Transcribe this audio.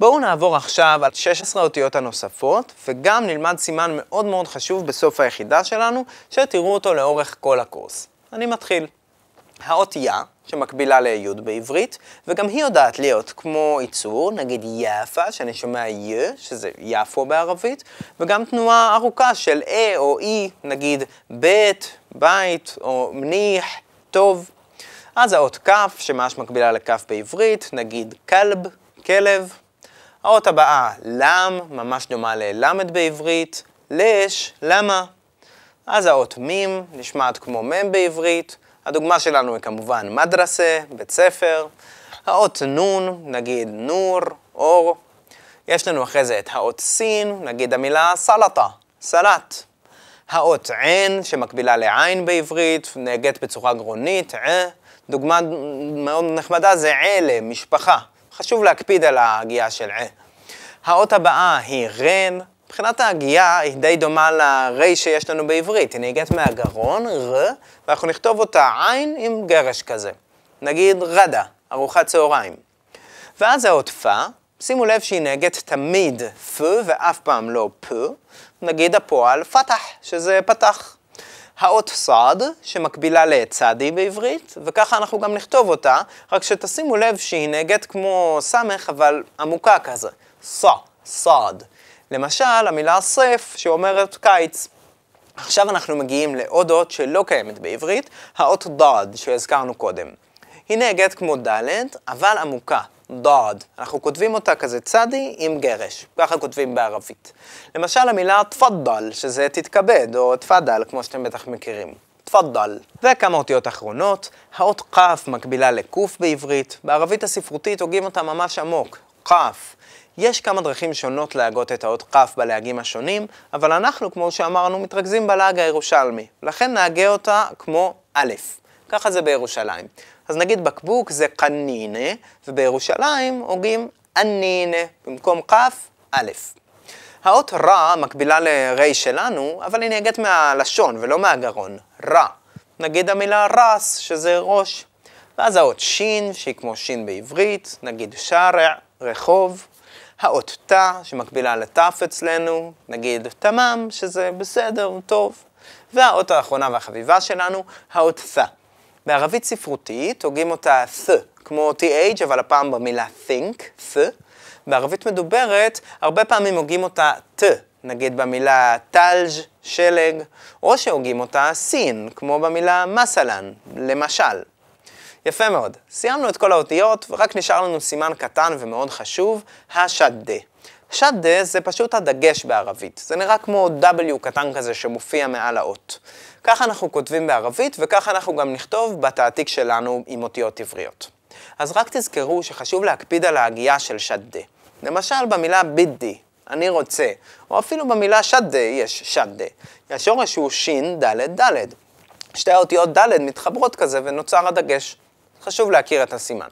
בואו נעבור עכשיו על 16 האותיות הנוספות, וגם נלמד סימן מאוד מאוד חשוב בסוף היחידה שלנו, שתראו אותו לאורך כל הקורס. אני מתחיל. האות יא, שמקבילה לי' בעברית, וגם היא יודעת להיות כמו ייצור, נגיד יפה, שאני שומע י, שזה יפו בערבית, וגם תנועה ארוכה של אה או אי, נגיד בית, בית, או מניח, טוב. אז האות כ', שממש מקבילה לכ' בעברית, נגיד כלב, כלב. האות הבאה, לם, ממש דומה ללמד בעברית, לש, למה. אז האות מים, נשמעת כמו מם בעברית. הדוגמה שלנו היא כמובן מדרסה, בית ספר. האות נון, נגיד נור, אור. יש לנו אחרי זה את האות סין, נגיד המילה סלטה, סלט. האות עין, שמקבילה לעין בעברית, נהגית בצורה גרונית, ע. דוגמה מאוד נחמדה זה עלה, משפחה. חשוב להקפיד על ההגייה של ע. האות הבאה היא רן. מבחינת ההגייה היא די דומה לרי שיש לנו בעברית. היא נהגית מהגרון, ר, ואנחנו נכתוב אותה עין עם גרש כזה. נגיד רדה, ארוחת צהריים. ואז האות פה, שימו לב שהיא נהגת תמיד פ ואף פעם לא פ. נגיד הפועל פתח, שזה פתח. האות סעד, שמקבילה לצדי בעברית, וככה אנחנו גם נכתוב אותה, רק שתשימו לב שהיא נהגת כמו סמך, אבל עמוקה כזה. סע, סעד. למשל, המילה סף, שאומרת קיץ. עכשיו אנחנו מגיעים לעוד אות שלא קיימת בעברית, האות דד, שהזכרנו קודם. היא נהגת כמו ד', אבל עמוקה, דד. אנחנו כותבים אותה כזה צדי עם גרש, ככה כותבים בערבית. למשל המילה תפדל, שזה תתכבד, או תפדל, כמו שאתם בטח מכירים. תפדל. וכמה אותיות אחרונות, האות כ' מקבילה לק' בעברית, בערבית הספרותית הוגים אותה ממש עמוק, כ'. יש כמה דרכים שונות להגות את האות כ' בלהגים השונים, אבל אנחנו, כמו שאמרנו, מתרכזים בלהג הירושלמי. לכן נהגה אותה כמו א', ככה זה בירושלים. אז נגיד בקבוק זה קנינה, ובירושלים הוגים אנינה, במקום כ', א'. האות רע מקבילה לרי שלנו, אבל היא נהגת מהלשון ולא מהגרון, רע. נגיד המילה רס, שזה ראש. ואז האות שין, שהיא כמו שין בעברית, נגיד שרע, רחוב. האות תא, שמקבילה לתף אצלנו, נגיד תמם, שזה בסדר, טוב. והאות האחרונה והחביבה שלנו, האות ת. בערבית ספרותית הוגים אותה th, כמו th, אבל הפעם במילה think, th. בערבית מדוברת, הרבה פעמים הוגים אותה ת, נגיד במילה תלג', שלג, או שהוגים אותה סין, כמו במילה מסלן, למשל. יפה מאוד. סיימנו את כל האותיות, ורק נשאר לנו סימן קטן ומאוד חשוב, השדה. שדה זה פשוט הדגש בערבית. זה נראה כמו W קטן כזה שמופיע מעל האות. ככה אנחנו כותבים בערבית, וככה אנחנו גם נכתוב בתעתיק שלנו עם אותיות עבריות. אז רק תזכרו שחשוב להקפיד על ההגייה של שדה. למשל במילה בידי, אני רוצה, או אפילו במילה שדה יש שדה. השורש הוא שין דלת דלת. שתי האותיות דלת מתחברות כזה ונוצר הדגש. חשוב להכיר את הסימן.